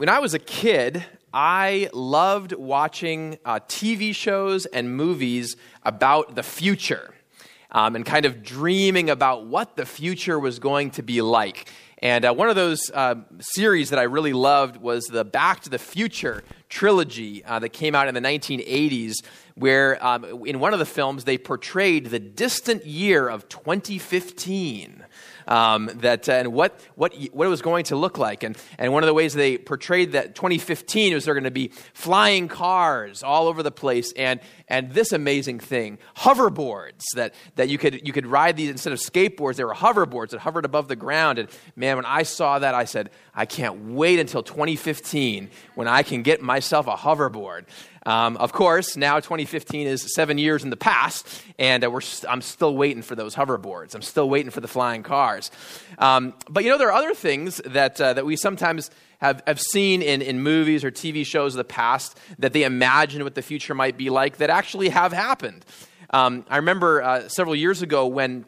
when I was a kid, I loved watching uh, TV shows and movies about the future um, and kind of dreaming about what the future was going to be like. And uh, one of those uh, series that I really loved was the Back to the Future trilogy uh, that came out in the 1980s, where um, in one of the films they portrayed the distant year of 2015 um, that uh, and what, what, what it was going to look like. And, and one of the ways they portrayed that 2015 was there going to be flying cars all over the place and, and this amazing thing, hoverboards that, that you, could, you could ride these instead of skateboards, they were hoverboards that hovered above the ground. And man, when I saw that, I said, I can't wait until 2015 when I can get myself a hoverboard. Um, of course, now 2015 is seven years in the past, and uh, we're st- I'm still waiting for those hoverboards. I'm still waiting for the flying cars. Um, but you know, there are other things that, uh, that we sometimes have, have seen in, in movies or TV shows of the past that they imagine what the future might be like that actually have happened. Um, I remember uh, several years ago when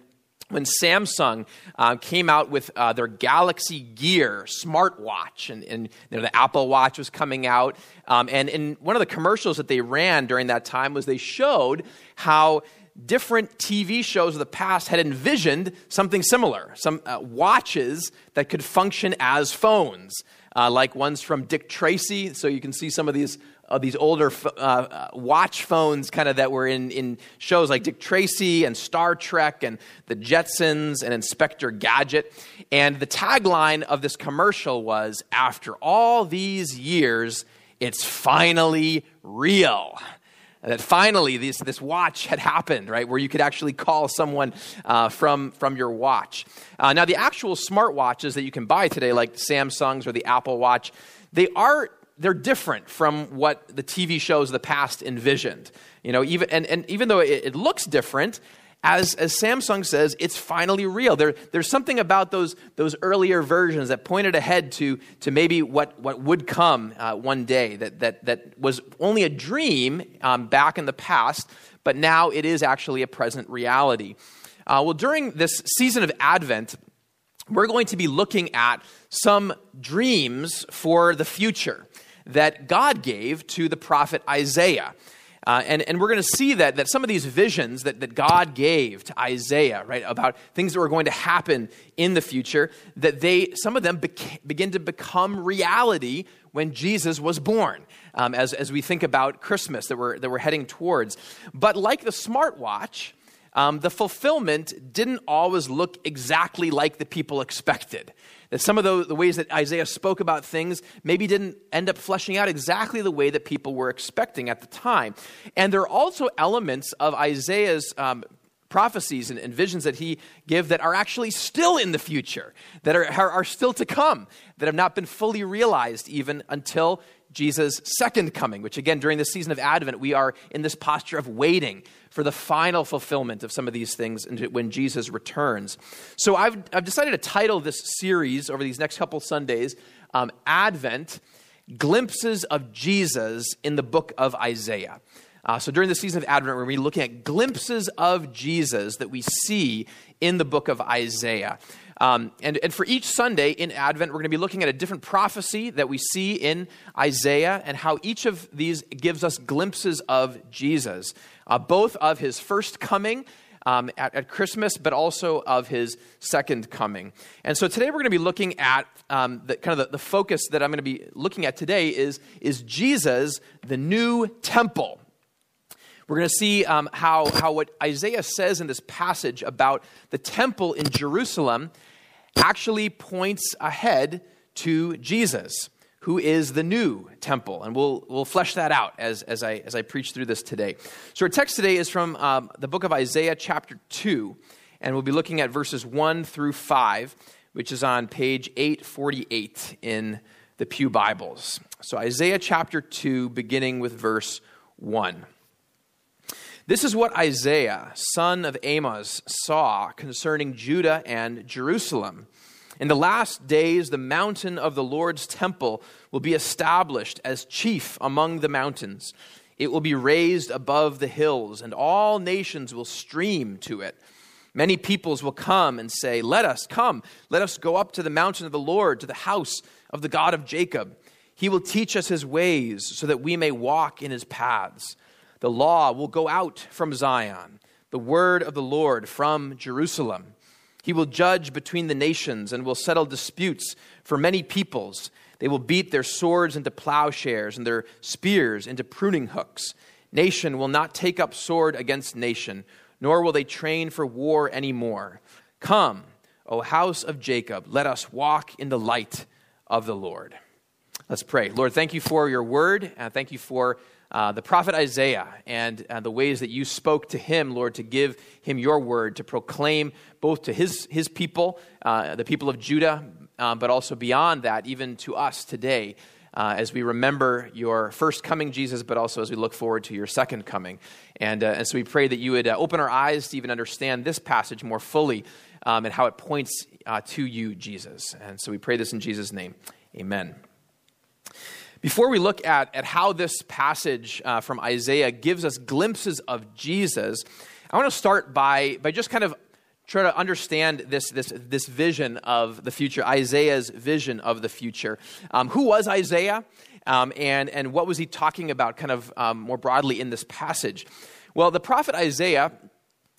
when Samsung uh, came out with uh, their Galaxy Gear smartwatch, and, and you know, the Apple Watch was coming out. Um, and in one of the commercials that they ran during that time was they showed how different TV shows of the past had envisioned something similar, some uh, watches that could function as phones. Uh, like ones from Dick Tracy. So you can see some of these of these older uh, uh, watch phones kind of that were in, in shows like Dick Tracy and Star Trek and The Jetsons and Inspector Gadget. And the tagline of this commercial was After all these years, it's finally real that finally this, this watch had happened, right, where you could actually call someone uh, from, from your watch. Uh, now, the actual smartwatches that you can buy today, like Samsung's or the Apple Watch, they are they're different from what the TV shows of the past envisioned. You know, even and, and even though it, it looks different, as, as Samsung says, it's finally real. There, there's something about those, those earlier versions that pointed ahead to, to maybe what, what would come uh, one day that, that, that was only a dream um, back in the past, but now it is actually a present reality. Uh, well, during this season of Advent, we're going to be looking at some dreams for the future that God gave to the prophet Isaiah. Uh, and, and we're going to see that, that some of these visions that, that God gave to Isaiah, right, about things that were going to happen in the future, that they, some of them beca- begin to become reality when Jesus was born, um, as, as we think about Christmas that we're, that we're heading towards. But like the smartwatch, um, the fulfillment didn't always look exactly like the people expected that some of the, the, ways that Isaiah spoke about things maybe didn't end up fleshing out exactly the way that people were expecting at the time. And there are also elements of Isaiah's um, prophecies and, and, visions that he give that are actually still in the future, that are, are, are still to come, that have not been fully realized even until Jesus' second coming, which again, during the season of Advent, we are in this posture of waiting for the final fulfillment of some of these things when Jesus returns. So I've, I've decided to title this series over these next couple Sundays um, Advent Glimpses of Jesus in the book of Isaiah. Uh, so during the season of Advent, we're going to be looking at glimpses of Jesus that we see in the book of Isaiah. Um, and, and for each Sunday in Advent, we're going to be looking at a different prophecy that we see in Isaiah and how each of these gives us glimpses of Jesus uh, both of his first coming um, at, at, Christmas, but also of his second coming. And so today we're going to be looking at um, the kind of the, the focus that I'm going to be looking at today is, is Jesus, the new temple. We're going to see um, how, how what Isaiah says in this passage about the temple in Jerusalem actually points ahead to Jesus who is the new temple. And we'll, we'll flesh that out as, as, I, as I preach through this today. So, our text today is from um, the book of Isaiah, chapter 2, and we'll be looking at verses 1 through 5, which is on page 848 in the Pew Bibles. So, Isaiah chapter 2, beginning with verse 1. This is what Isaiah, son of Amos, saw concerning Judah and Jerusalem. In the last days, the mountain of the Lord's temple will be established as chief among the mountains. It will be raised above the hills, and all nations will stream to it. Many peoples will come and say, Let us come, let us go up to the mountain of the Lord, to the house of the God of Jacob. He will teach us his ways so that we may walk in his paths. The law will go out from Zion, the word of the Lord from Jerusalem. He will judge between the nations and will settle disputes for many peoples. They will beat their swords into plowshares and their spears into pruning hooks. Nation will not take up sword against nation, nor will they train for war any more. Come, O house of Jacob, let us walk in the light of the Lord. Let's pray. Lord, thank you for your word. and thank you for uh, the prophet Isaiah and uh, the ways that you spoke to him, Lord, to give him your word, to proclaim both to his, his people, uh, the people of Judah, uh, but also beyond that, even to us today. Uh, as we remember your first coming, Jesus, but also as we look forward to your second coming. And, uh, and so we pray that you would open our eyes to even understand this passage more fully um, and how it points to you, Jesus. And so we pray this in Jesus' name. Amen. Before we look at, at how this passage uh, from Isaiah gives us glimpses of Jesus, I want to start by, by just kind of try to understand this, this, this vision of the future, Isaiah's vision of the future. Um, who was Isaiah? Um, and, and what was he talking about kind of um, more broadly in this passage? Well, the prophet Isaiah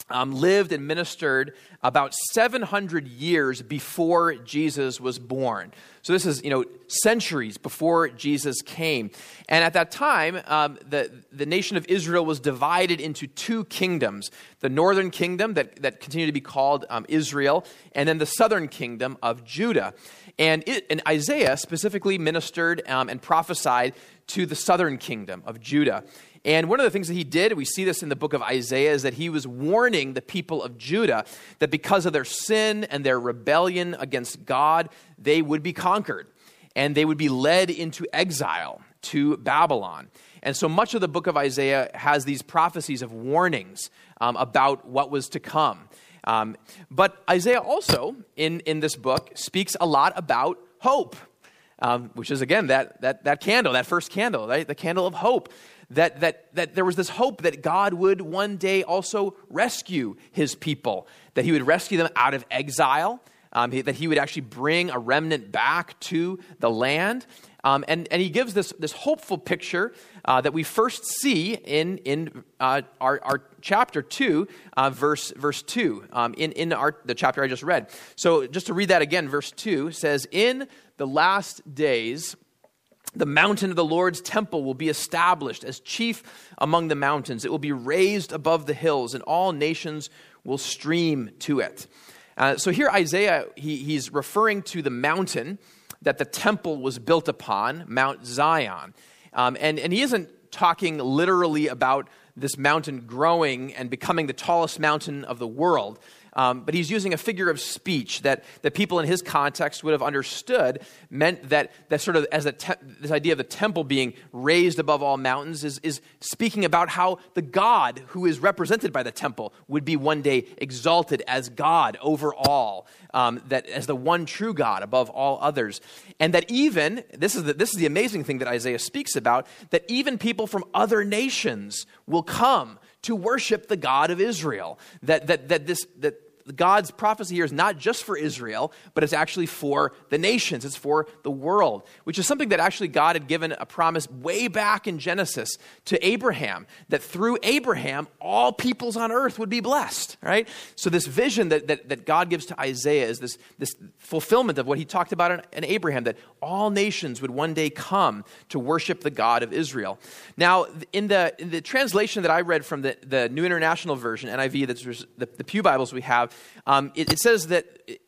um, lived and ministered about 700 years before Jesus was born. So this is, you know, centuries before Jesus came. And at that time, um, the, the nation of Israel was divided into two kingdoms the northern kingdom that, that continued to be called um, Israel, and then the southern kingdom of Judah. And, it, and Isaiah specifically ministered um, and prophesied to the southern kingdom of Judah. And one of the things that he did, we see this in the book of Isaiah, is that he was warning the people of Judah that because of their sin and their rebellion against God, they would be conquered and they would be led into exile to Babylon. And so much of the book of Isaiah has these prophecies of warnings um, about what was to come. Um, but Isaiah also, in, in this book, speaks a lot about hope, um, which is, again, that, that, that candle, that first candle, right? the candle of hope that, that, that there was this hope that God would one day also rescue his people, that he would rescue them out of exile, um, that he would actually bring a remnant back to the land. Um, and, and he gives this, this hopeful picture uh, that we first see in, in uh, our, our chapter 2, uh, verse, verse 2, um, in, in our, the chapter I just read. So just to read that again, verse 2 says, In the last days, the mountain of the Lord's temple will be established as chief among the mountains. It will be raised above the hills, and all nations will stream to it. Uh, so here, Isaiah, he, he's referring to the mountain that the temple was built upon, Mount Zion. Um, and, and he isn't talking literally about this mountain growing and becoming the tallest mountain of the world. Um, but he's using a figure of speech that, that people in his context would have understood meant that, that sort of as te- this idea of the temple being raised above all mountains is, is speaking about how the God who is represented by the temple would be one day exalted as God over all, um, that as the one true God above all others. And that even, this is, the, this is the amazing thing that Isaiah speaks about, that even people from other nations will come to worship the God of Israel. That, that, that, this, that God's prophecy here is not just for Israel, but it's actually for the nations. It's for the world, which is something that actually God had given a promise way back in Genesis to Abraham, that through Abraham, all peoples on earth would be blessed, right? So, this vision that, that, that God gives to Isaiah is this, this fulfillment of what he talked about in, in Abraham, that all nations would one day come to worship the God of Israel. Now, in the, in the translation that I read from the, the New International Version, NIV, that's the, the Pew Bibles we have, um, it, it, says that,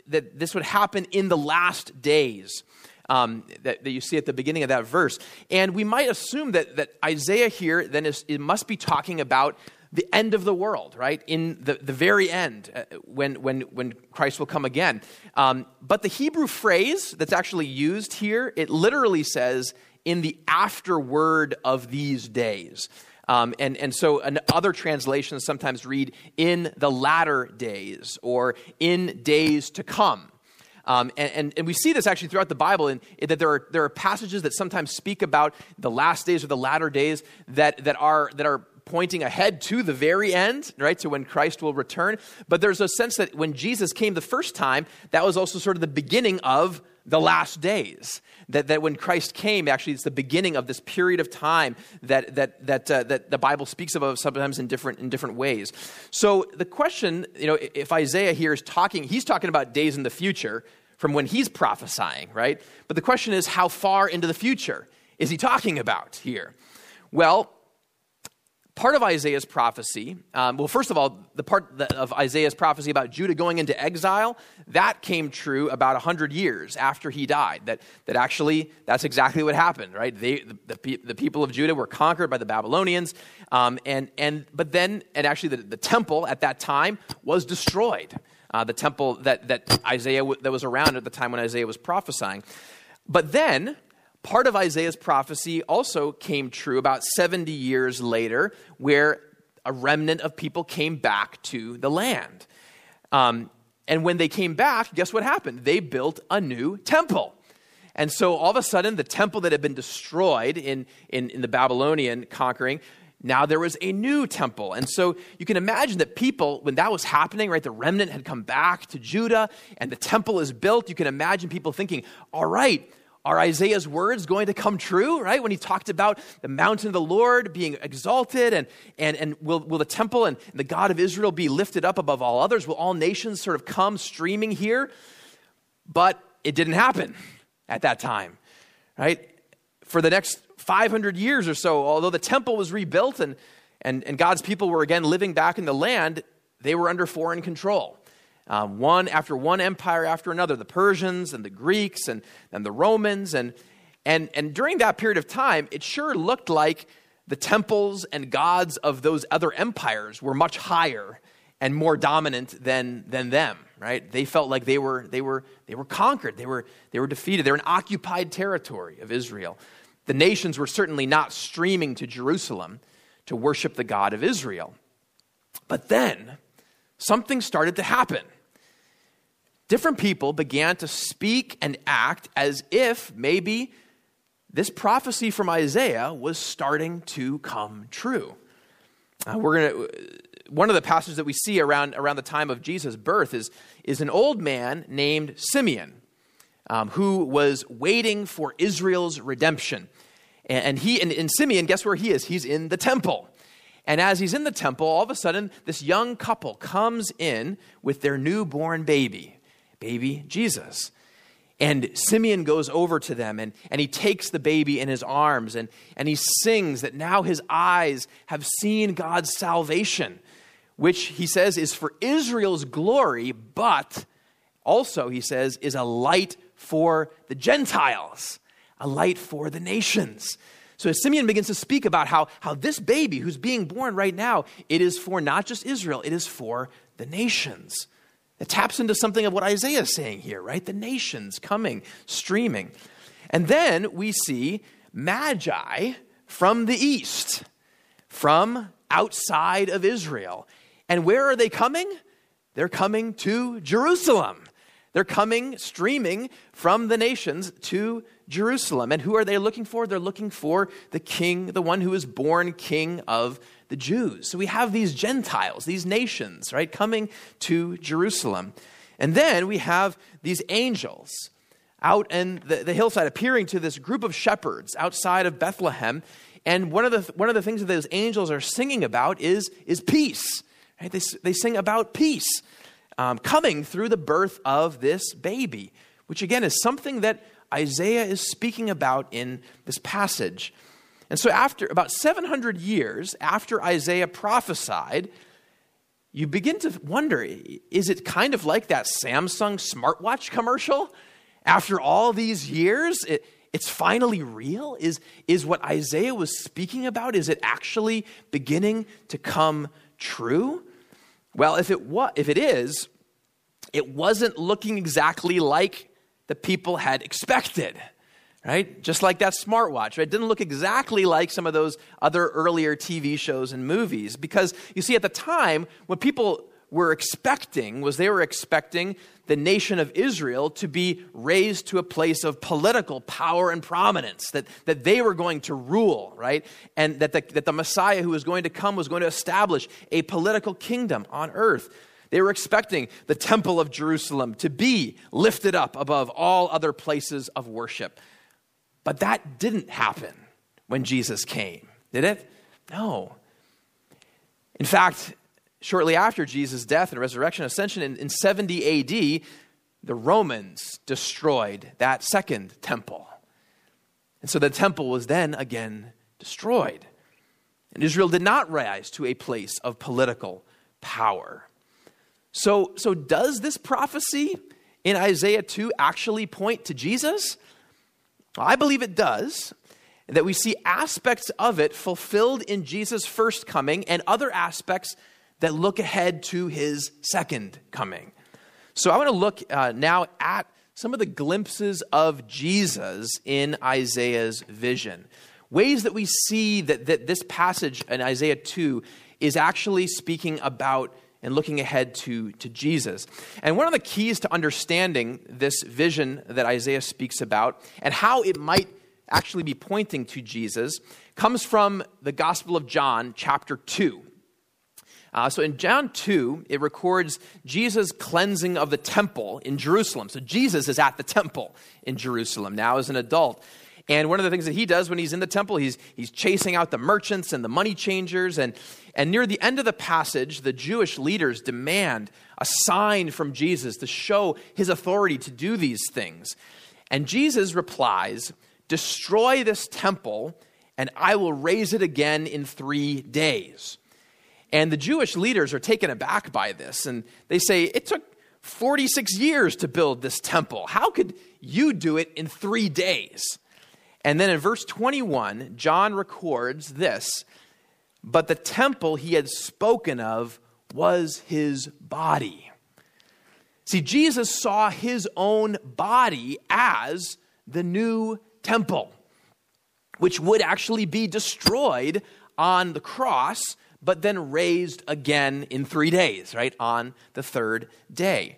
that this would happen in the last days. Um, that, that, you see at the beginning of that verse. And we might assume that, that Isaiah here then is, it must be talking about the end of the world, right? In the, the very end, uh, when, when, when Christ will come again. Um, but the Hebrew phrase that's actually used here, it literally says, in the afterword of these days. Um, and, and so an, other translations sometimes read in the latter days or in days to come. Um, and, and, and, we see this actually throughout the Bible, in, in, that there are, there are passages that sometimes speak about the last days or the latter days that, that, are, that are pointing ahead to the very end, right, to when Christ will return. But there's a sense that when Jesus came the first time, that was also sort of the beginning of the last days. That, that when Christ came, actually, it's the beginning of this period of time that, that, that, uh, that the Bible speaks of sometimes in different, in different ways. So the question, you know, if Isaiah here is talking, he's talking about days in the future from when he's prophesying, right? But the question is, how far into the future is he talking about here? Well, part of Isaiah's prophecy, um, well, first of all, the part of Isaiah's prophecy about Judah going into exile, that came true about 100 years after he died. That, that actually, that's exactly what happened, right? They, the, the, the people of Judah were conquered by the Babylonians, um, and, and, but then, and actually, the, the temple at that time was destroyed. Uh, the temple that, that Isaiah, that was around at the time when Isaiah was prophesying. But then, part of Isaiah's prophecy also came true about 70 years later, where a remnant of people came back to the land. Um, and when they came back, guess what happened? They built a new temple. And so all of a sudden, the temple that had been destroyed in, in, in the Babylonian conquering, now there was a new temple. And so you can imagine that people, when that was happening, right, the remnant had come back to Judah and the temple is built. You can imagine people thinking, all right, are Isaiah's words going to come true, right? When he talked about the mountain of the Lord being exalted and, and, and will, will the temple and the God of Israel be lifted up above all others? Will all nations sort of come streaming here? But it didn't happen at that time, right? For the next 500 years or so, although the temple was rebuilt and, and, and God's people were again living back in the land, they were under foreign control um, one after one empire after another the Persians and the Greeks and, and the Romans. And, and, and during that period of time, it sure looked like the temples and gods of those other empires were much higher and more dominant than, than them right? They felt like they were they were they were conquered. They were they were defeated. They're an occupied territory of israel. The nations were certainly not streaming to jerusalem to worship the god of israel. But then something started to happen different people began to speak and act as if maybe this prophecy from Isaiah was starting to come true. Uh, we're going to one of the passages that we see around, around the time of Jesus' birth is, is an old man named Simeon um, who was waiting for Israel's redemption. And, and he and, and Simeon, guess where he is? He's in the temple. And as he's in the temple, all of a sudden, this young couple comes in with their newborn baby baby Jesus. And Simeon goes over to them and, and he takes the baby in his arms and, and he sings that now his eyes have seen God's salvation, which he says is for Israel's glory, but also, he says, is a light for the Gentiles, a light for the nations. So Simeon begins to speak about how, how this baby who's being born right now, it is for not just Israel, it is for the nations. It taps into something of what Isaiah is saying here, right? The nations coming, streaming. And then we see magi from the east, from outside of Israel. And where are they coming? They're coming to Jerusalem. They're coming, streaming from the nations to Jerusalem. And who are they looking for? They're looking for the king, the one who is born king of the Jews. So we have these Gentiles, these nations, right, coming to Jerusalem. And then we have these angels out in the, the hillside appearing to this group of shepherds outside of Bethlehem. And one of the, one of the things that those angels are singing about is, is peace. Right? They, they sing about peace um, coming through the birth of this baby, which again is something that Isaiah is speaking about in this passage. And so, after about 700 years after Isaiah prophesied, you begin to wonder is it kind of like that Samsung smartwatch commercial? After all these years, it, it's finally real? Is, is what Isaiah was speaking about, is it actually beginning to come true? Well, if it, wa- if it is, it wasn't looking exactly like the people had expected right? Just like that smartwatch, right? It didn't look exactly like some of those other earlier TV shows and movies because you see, at the time, what people were expecting was they were expecting the nation of Israel to be raised to a place of political power and prominence, that, that they were going to rule, right? And that the, that the Messiah who was going to come was going to establish a political kingdom on earth. They were expecting the temple of Jerusalem to be lifted up above all other places of worship. But that didn't happen when Jesus came, did it? No. In fact, shortly after Jesus' death and resurrection, ascension in, in 70 AD, the Romans destroyed that second temple. And so the temple was then again destroyed. And Israel did not rise to a place of political power. So, so does this prophecy in Isaiah 2 actually point to Jesus? I believe it does that we see aspects of it fulfilled in Jesus' first coming and other aspects that look ahead to his second coming. So I want to look uh, now at some of the glimpses of Jesus in Isaiah's vision. Ways that we see that, that this passage in Isaiah 2 is actually speaking about and looking ahead to, to Jesus. And one of the keys to understanding this vision that Isaiah speaks about and how it might actually be pointing to Jesus comes from the Gospel of John, chapter 2. Uh, so in John 2, it records Jesus' cleansing of the temple in Jerusalem. So Jesus is at the temple in Jerusalem now as an adult. And one of the things that he does when he's in the temple, he's, he's chasing out the merchants and the money changers. And, and near the end of the passage, the Jewish leaders demand a sign from Jesus to show his authority to do these things. And Jesus replies, Destroy this temple, and I will raise it again in three days. And the Jewish leaders are taken aback by this, and they say, It took 46 years to build this temple. How could you do it in three days? And then in verse 21, John records this But the temple he had spoken of was his body. See, Jesus saw his own body as the new temple, which would actually be destroyed on the cross, but then raised again in three days, right? On the third day.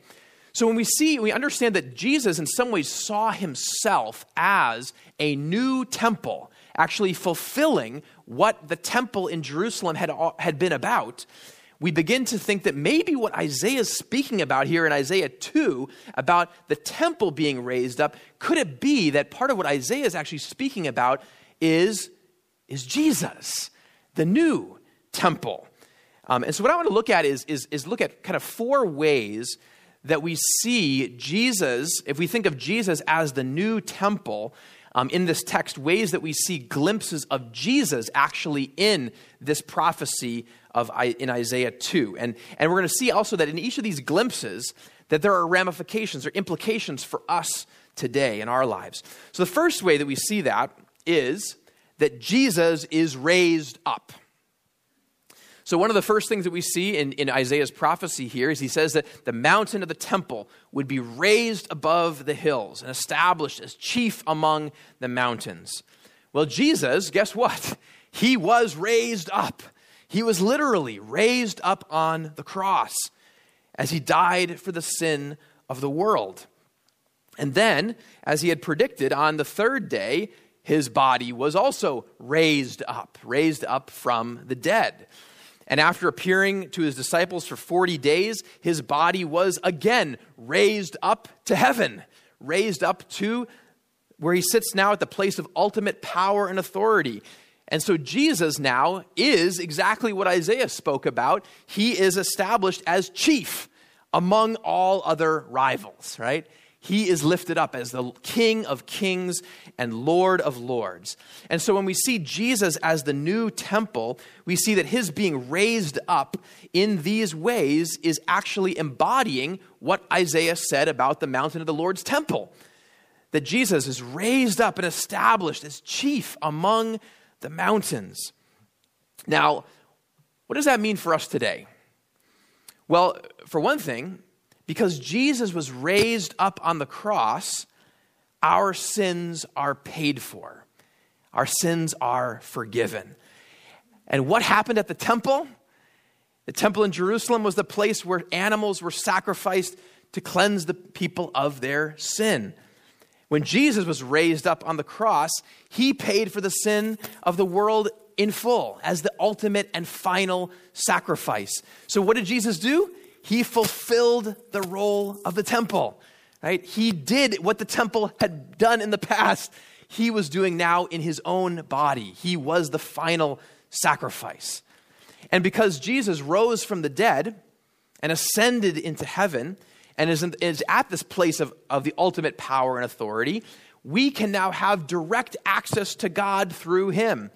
So when we see, we understand that Jesus in some ways saw himself as a new temple, actually fulfilling what the temple in Jerusalem had, had been about we begin to think that maybe what Isaiah is speaking about here in Isaiah 2 about the temple being raised up, could it be that part of what Isaiah is actually speaking about is, is Jesus, the new temple? Um, and so, what I want to look at is, is, is look at kind of four ways that we see Jesus, if we think of Jesus as the new temple, um, in this text, ways that we see glimpses of Jesus actually in this prophecy of in Isaiah 2. And, and we're going to see also that in each of these glimpses, that there are ramifications or implications for us today in our lives. So the first way that we see that is that Jesus is raised up. So, one of the first things that we see in, in Isaiah's prophecy here is he says that the mountain of the temple would be raised above the hills and established as chief among the mountains. Well, Jesus, guess what? He was raised up. He was literally raised up on the cross as he died for the sin of the world. And then, as he had predicted, on the third day, his body was also raised up, raised up from the dead. And after appearing to his disciples for 40 days, his body was again raised up to heaven, raised up to where he sits now at the place of ultimate power and authority. And so Jesus now is exactly what Isaiah spoke about. He is established as chief among all other rivals, right? He is lifted up as the King of kings and Lord of lords. And so when we see Jesus as the new temple, we see that his being raised up in these ways is actually embodying what Isaiah said about the mountain of the Lord's temple. That Jesus is raised up and established as chief among the mountains. Now, what does that mean for us today? Well, for one thing, because Jesus was raised up on the cross, our sins are paid for. Our sins are forgiven. And what happened at the temple? The temple in Jerusalem was the place where animals were sacrificed to cleanse the people of their sin. When Jesus was raised up on the cross, he paid for the sin of the world in full as the ultimate and final sacrifice. So, what did Jesus do? He fulfilled the role of the temple, right? He did what the temple had done in the past, he was doing now in his own body. He was the final sacrifice. And because Jesus rose from the dead and ascended into heaven and is, in, is at this place of, of the ultimate power and authority, we can now have direct access to God through him.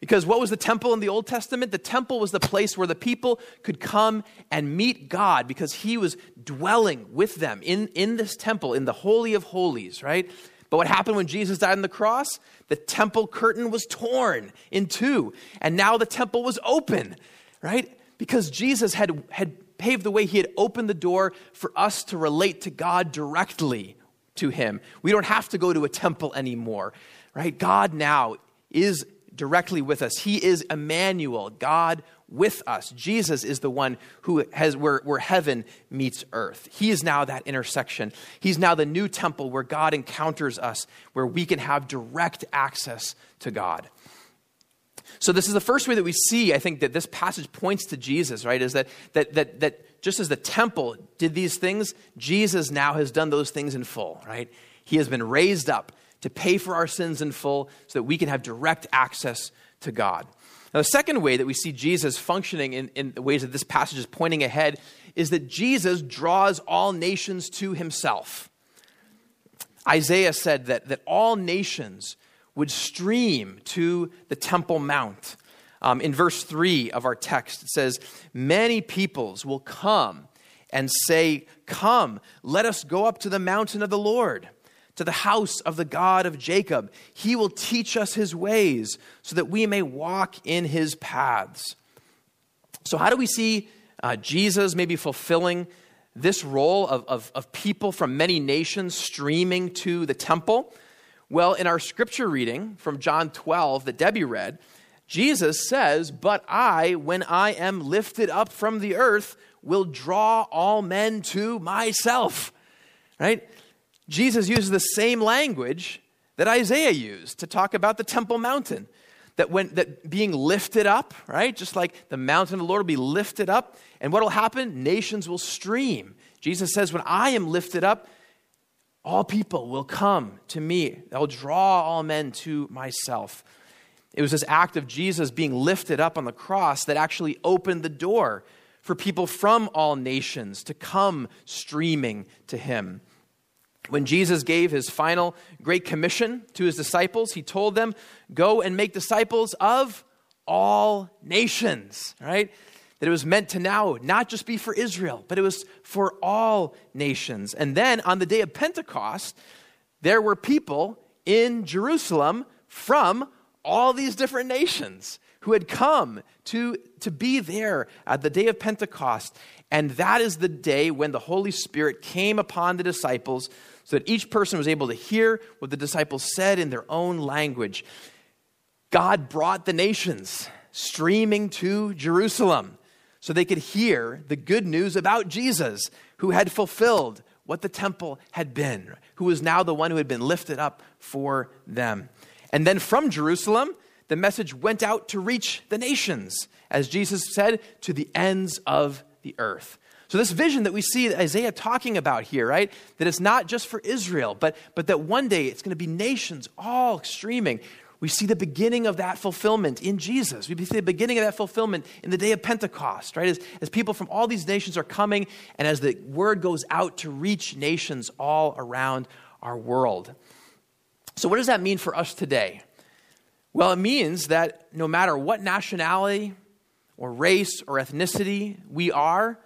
Because what was the temple in the Old Testament? The temple was the place where the people could come and meet God because he was dwelling with them in, in this temple, in the Holy of Holies, right? But what happened when Jesus died on the cross? The temple curtain was torn in two, and now the temple was open, right? Because Jesus had, had paved the way, he had opened the door for us to relate to God directly to him. We don't have to go to a temple anymore, right? God now is directly with us. He is Emmanuel, God with us. Jesus is the one who has where, where heaven meets earth. He is now that intersection. He's now the new temple where God encounters us, where we can have direct access to God. So this is the first way that we see, I think, that this passage points to Jesus, right? Is that that that that just as the temple did these things, Jesus now has done those things in full, right? He has been raised up to pay for our sins in full so that we can have direct access to God. Now, the second way that we see Jesus functioning in, in the ways that this passage is pointing ahead is that Jesus draws all nations to himself. Isaiah said that, that all nations would stream to the Temple Mount. Um, in verse 3 of our text, it says, Many peoples will come and say, Come, let us go up to the mountain of the Lord to the house of the God of Jacob. He will teach us his ways so that we may walk in his paths. So, how do we see uh, Jesus maybe fulfilling this role of, of, of people from many nations streaming to the temple? Well, in our scripture reading from John 12 that Debbie read, Jesus says, But I, when I am lifted up from the earth, will draw all men to myself. Right? Jesus uses the same language that Isaiah used to talk about the Temple Mountain. That when that being lifted up, right? Just like the mountain of the Lord will be lifted up, and what will happen? Nations will stream. Jesus says, When I am lifted up, all people will come to me. I'll draw all men to myself. It was this act of Jesus being lifted up on the cross that actually opened the door for people from all nations to come streaming to him. When Jesus gave his final great commission to his disciples, he told them, Go and make disciples of all nations, right? That it was meant to now not just be for Israel, but it was for all nations. And then on the day of Pentecost, there were people in Jerusalem from all these different nations who had come to, to be there at the day of Pentecost. And that is the day when the Holy Spirit came upon the disciples so that each person was able to hear what the disciples said in their own language. God brought the nations streaming to Jerusalem so they could hear the good news about Jesus, who had fulfilled what the temple had been, who was now the one who had been lifted up for them. And then from Jerusalem, the message went out to reach the nations, as Jesus said, to the ends of the earth. So, this vision that we see Isaiah talking about here, right? That it's not just for Israel, but, but that one day it's going to be nations all streaming. We see the beginning of that fulfillment in Jesus. We see the beginning of that fulfillment in the day of Pentecost, right? As, as people from all these nations are coming and as the word goes out to reach nations all around our world. So, what does that mean for us today? Well, it means that no matter what nationality or race or ethnicity we are,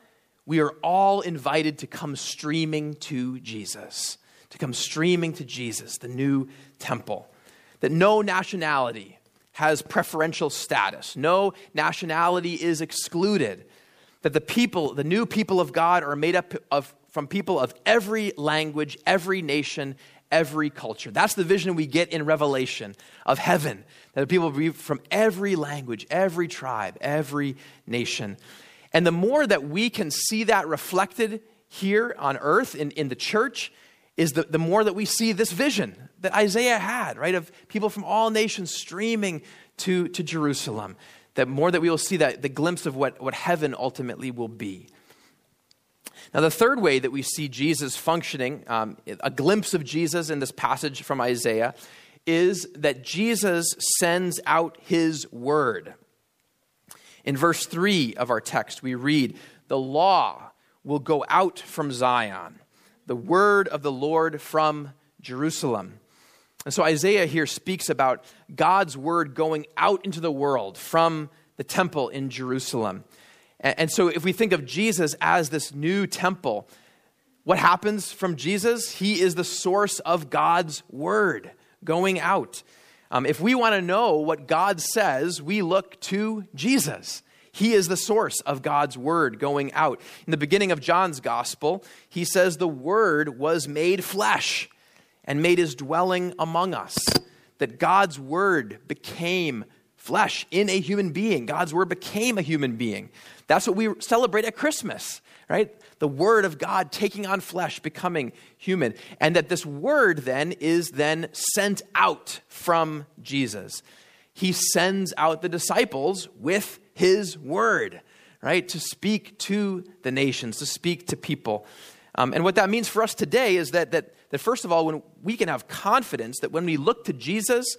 we are all invited to come streaming to Jesus, to come streaming to Jesus, the new temple. That no nationality has preferential status, no nationality is excluded. That the people, the new people of God, are made up of, from people of every language, every nation, every culture. That's the vision we get in Revelation of heaven. That people will be from every language, every tribe, every nation. And the more that we can see that reflected here on earth in, in the church, is the, the more that we see this vision that Isaiah had, right, of people from all nations streaming to, to Jerusalem. That more that we will see that, the glimpse of what, what heaven ultimately will be. Now, the third way that we see Jesus functioning, um, a glimpse of Jesus in this passage from Isaiah, is that Jesus sends out his word. In verse 3 of our text, we read, The law will go out from Zion, the word of the Lord from Jerusalem. And so Isaiah here speaks about God's word going out into the world from the temple in Jerusalem. And so if we think of Jesus as this new temple, what happens from Jesus? He is the source of God's word going out. Um, if we want to know what God says, we look to Jesus. He is the source of God's word going out. In the beginning of John's gospel, he says, The word was made flesh and made his dwelling among us. That God's word became flesh in a human being. God's word became a human being. That's what we celebrate at Christmas, right? The word of God taking on flesh, becoming human. And that this word then is then sent out from Jesus. He sends out the disciples with his word, right? To speak to the nations, to speak to people. Um, and what that means for us today is that, that, that, first of all, when we can have confidence that when we look to Jesus,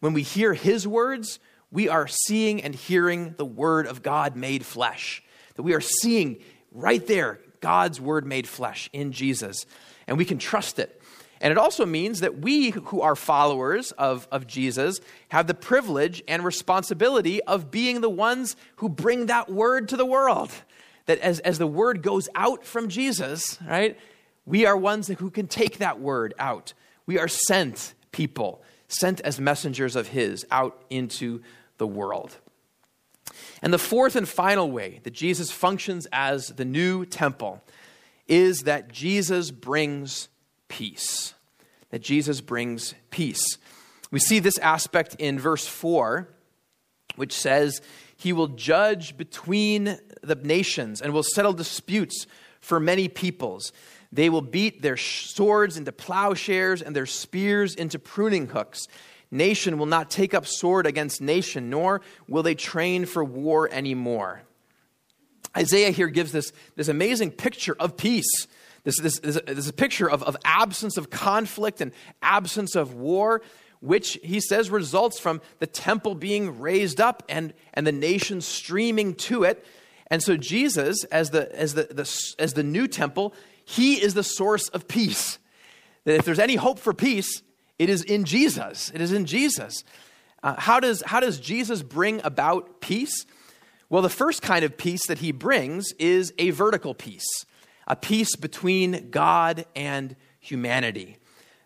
when we hear his words, we are seeing and hearing the word of God made flesh. That we are seeing right there God's word made flesh in Jesus. And we can trust it. And it also means that we who are followers of, of Jesus have the privilege and responsibility of being the ones who bring that word to the world. That as, as the word goes out from Jesus, right, we are ones who can take that word out. We are sent people, sent as messengers of His out into the world. And the fourth and final way that Jesus functions as the new temple is that Jesus brings peace that Jesus brings peace. We see this aspect in verse 4, which says, He will judge between the nations and will settle disputes for many peoples. They will beat their swords into plowshares and their spears into pruning hooks. Nation will not take up sword against nation, nor will they train for war anymore. Isaiah here gives this, this amazing picture of peace this, this, this, this is a picture of, of absence of conflict and absence of war, which he says results from the temple being raised up and, and the nation streaming to it. And so Jesus, as the, as the, the, as the new temple, he is the source of peace. That if there's any hope for peace, it is in Jesus. It is in Jesus. Uh, how, does, how does Jesus bring about peace? Well, the first kind of peace that he brings is a vertical peace a peace between God and humanity.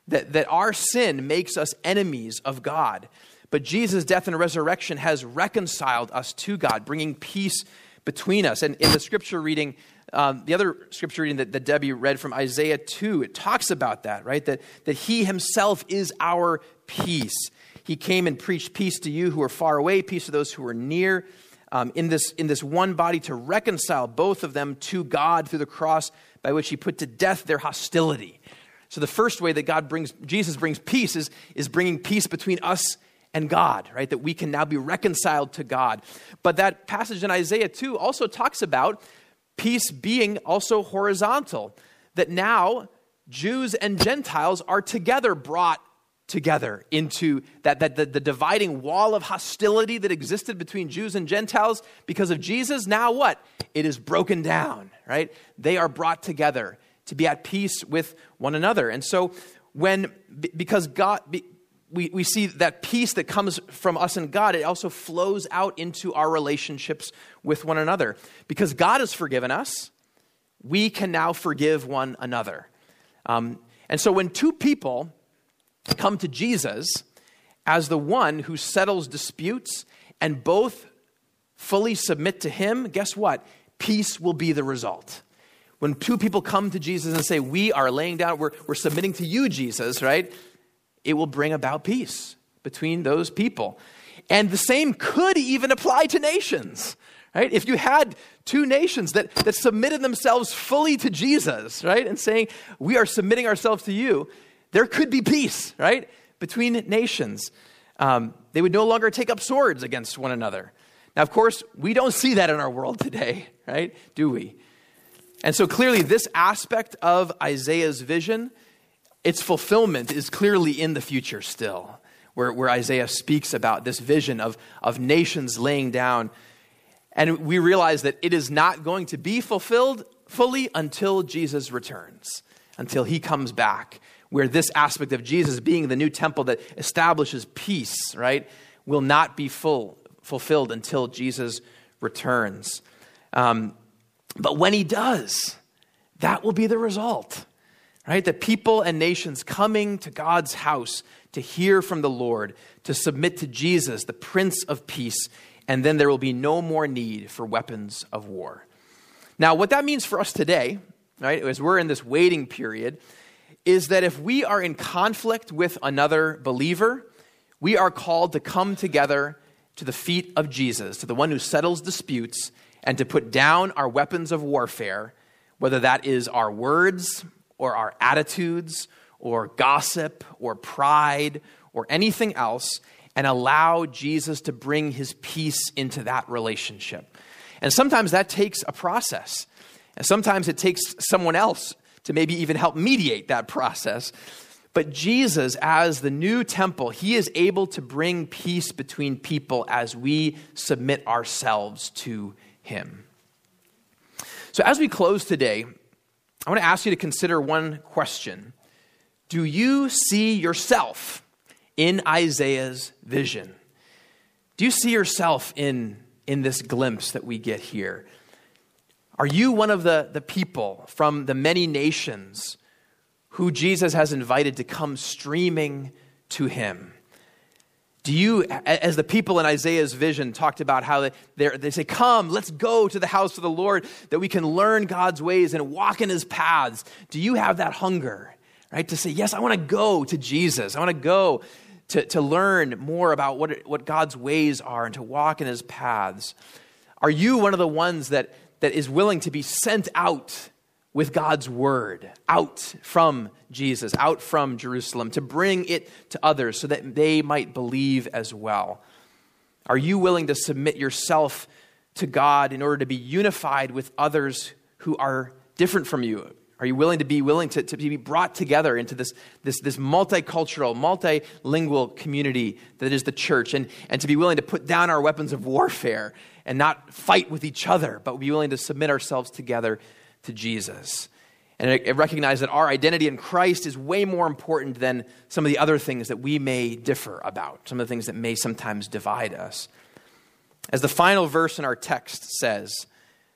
That, that our sin makes us enemies of God. But Jesus' death and resurrection has reconciled us to God, bringing peace between us. And in the scripture reading, um, the other scripture reading that, that Debbie read from Isaiah 2, it talks about that, right? That, that He Himself is our peace. He came and preached peace to you who are far away, peace to those who are near um, in, this, in this one body to reconcile both of them to God through the cross by which he put to death their hostility. So the first way that God brings, Jesus brings peace is, is bringing peace between us and God, right? That we can now be reconciled to God. But that passage in Isaiah 2 also talks about peace being also horizontal, that now Jews and Gentiles are together brought together into that, that the, the dividing wall of hostility that existed between Jews and Gentiles because of Jesus. Now, what? It is broken down, right? They are brought together to be at peace with one another. And so, when, because God, we, we see that peace that comes from us and God, it also flows out into our relationships with one another. Because God has forgiven us, we can now forgive one another. Um, and so, when two people come to Jesus as the one who settles disputes and both fully submit to him, guess what? Peace will be the result. When two people come to Jesus and say, We are laying down, we're, we're submitting to you, Jesus, right? It will bring about peace between those people. And the same could even apply to nations, right? If you had two nations that, that submitted themselves fully to Jesus, right, and saying, we are submitting ourselves to you, there could be peace, right, between nations. Um, they would no longer take up swords against one another. Now, of course, we don't see that in our world today, right? Do we? And so clearly, this aspect of Isaiah's vision, its fulfillment is clearly in the future still, where, where Isaiah speaks about this vision of, of nations laying down. And we realize that it is not going to be fulfilled fully until Jesus returns, until he comes back, where this aspect of Jesus being the new temple that establishes peace, right, will not be full, fulfilled until Jesus returns. Um, but when he does, that will be the result, right? The people and nations coming to God's house to hear from the Lord, to submit to Jesus, the Prince of Peace, and then there will be no more need for weapons of war. Now, what that means for us today, right, as we're in this waiting period, is that if we are in conflict with another believer, we are called to come together to the feet of Jesus, to the one who settles disputes, and to put down our weapons of warfare, whether that is our words or our attitudes or gossip or pride or anything else, and allow Jesus to bring his peace into that relationship. And sometimes that takes a process. And sometimes it takes someone else to maybe even help mediate that process. But Jesus, as the new temple, he is able to bring peace between people as we submit ourselves to him. So, as we close today, I want to ask you to consider one question Do you see yourself in Isaiah's vision? Do you see yourself in, in this glimpse that we get here? Are you one of the, the people from the many nations who Jesus has invited to come streaming to him? Do you, as the people in Isaiah's vision talked about how they, they say, Come, let's go to the house of the Lord that we can learn God's ways and walk in his paths? Do you have that hunger, right? To say, Yes, I want to go to Jesus. I want to go to, to learn more about what, what God's ways are and to walk in his paths. Are you one of the ones that, that is willing to be sent out with God's word out from Jesus, out from Jerusalem, to bring it to others so that they might believe as well? Are you willing to submit yourself to God in order to be unified with others who are different from you? Are you willing to be willing to, to be brought together into this, this, this multicultural, multilingual community that is the church, and, and to be willing to put down our weapons of warfare and not fight with each other, but be willing to submit ourselves together to Jesus. And I recognize that our identity in Christ is way more important than some of the other things that we may differ about, some of the things that may sometimes divide us. As the final verse in our text says,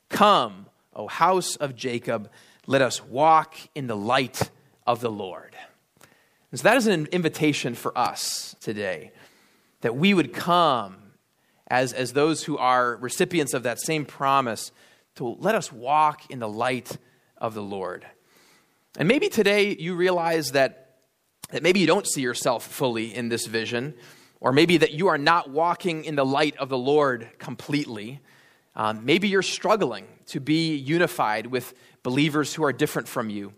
Come, O house of Jacob, let us walk in the light of the Lord. And so that is an invitation for us today that we would come as, as those who are recipients of that same promise to let us walk in the light of the Lord. And maybe today you realize that, that maybe you don't see yourself fully in this vision, or maybe that you are not walking in the light of the Lord completely. Um, maybe you're struggling to be unified with believers who are different from you.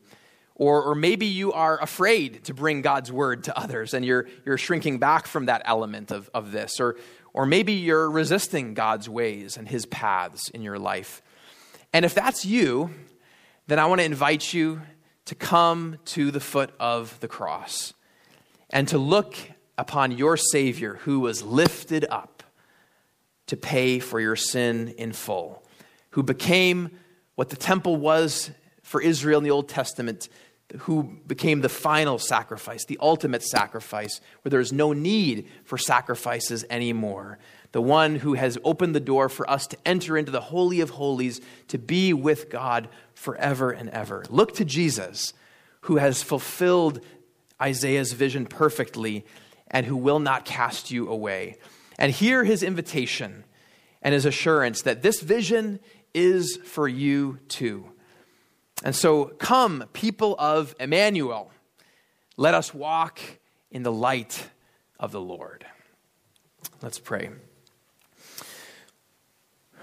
Or, or maybe you are afraid to bring God's word to others and you're, you're shrinking back from that element of, of this. Or, or maybe you're resisting God's ways and his paths in your life. And if that's you, then I want to invite you to come to the foot of the cross and to look upon your Savior who was lifted up to pay for your sin in full, who became what the temple was for Israel in the Old Testament, who became the final sacrifice, the ultimate sacrifice, where there is no need for sacrifices anymore the one who has opened the door for us to enter into the Holy of Holies, to be with God forever and ever. Look to Jesus, who has fulfilled Isaiah's vision perfectly and who will not cast you away. And hear his invitation and his assurance that this vision is for you too. And so, come, people of Immanuel, let us walk in the light of the Lord. Let's pray.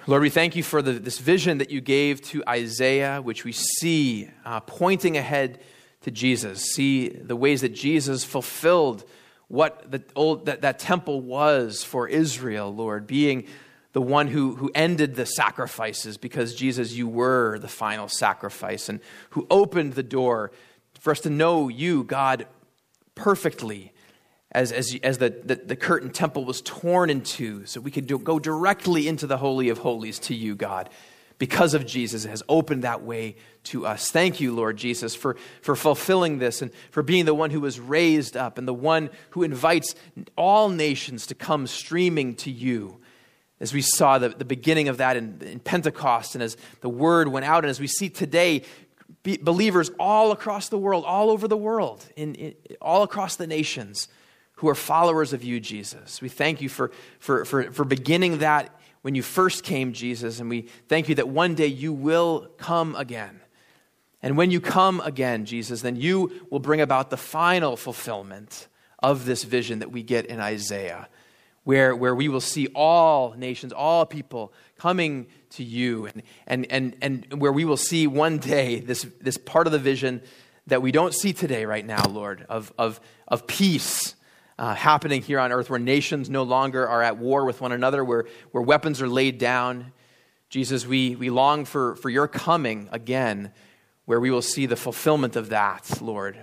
Lord, we thank you for the, this vision that you gave to Isaiah, which we see uh, pointing ahead to Jesus. See the ways that Jesus fulfilled what the old, that, that temple was for Israel, Lord, being the one who, who ended the sacrifices because Jesus, you were the final sacrifice, and who opened the door for us to know you, God, perfectly as, as, as the, the, the, curtain temple was torn in two, so we could do, go directly into the Holy of Holies to you, God, because of Jesus, has opened that way to us. Thank you, Lord Jesus, for, for fulfilling this and for being the one who was raised up and the one who invites all nations to come streaming to you. As we saw the, the beginning of that in, in Pentecost, and as the word went out, and as we see today, believers all across the world, all over the world, in, in all across the nations who are followers of you, Jesus. We thank you for, for, for, for beginning that when you first came, Jesus, and we thank you that one day you will come again. And when you come again, Jesus, then you will bring about the final fulfillment of this vision that we get in Isaiah, where, where we will see all nations, all people coming to you, and, and, and, and where we will see one day this, this part of the vision that we don't see today, right now, Lord, of, of, of peace uh, happening here on earth where nations no longer are at war with one another, where, where weapons are laid down. Jesus, we, we long for, for your coming again, where we will see the fulfillment of that, Lord,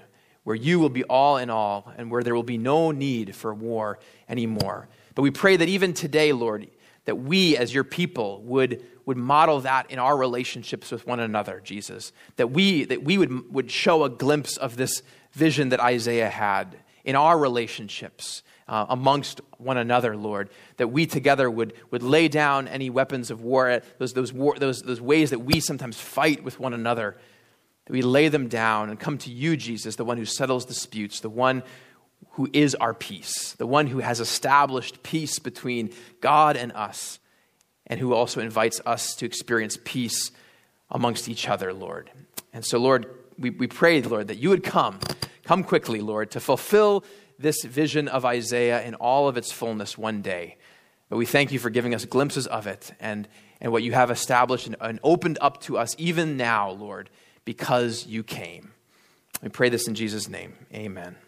where you will be all in all and where there will be no need for war anymore. But we pray that even today, Lord, that we as your people would, would model that in our relationships with one another, Jesus. That we, that we would, would show a glimpse of this vision that Isaiah had in our relationships uh, amongst one another, Lord, that we together would, would lay down any weapons of war, those, those, war, those, those ways that we sometimes fight with one another, that we lay them down and come to you, Jesus, the one who settles disputes, the one who is our peace, the one who has established peace between God and us, and who also invites us to experience peace amongst each other, Lord. And so, Lord, we, we pray, Lord, that you would come Come quickly, Lord, to fulfill this vision of Isaiah in all of its fullness one day. But we thank you for giving us glimpses of it and, and what you have established and, and opened up to us even now, Lord, because you came. We pray this in Jesus' name. Amen.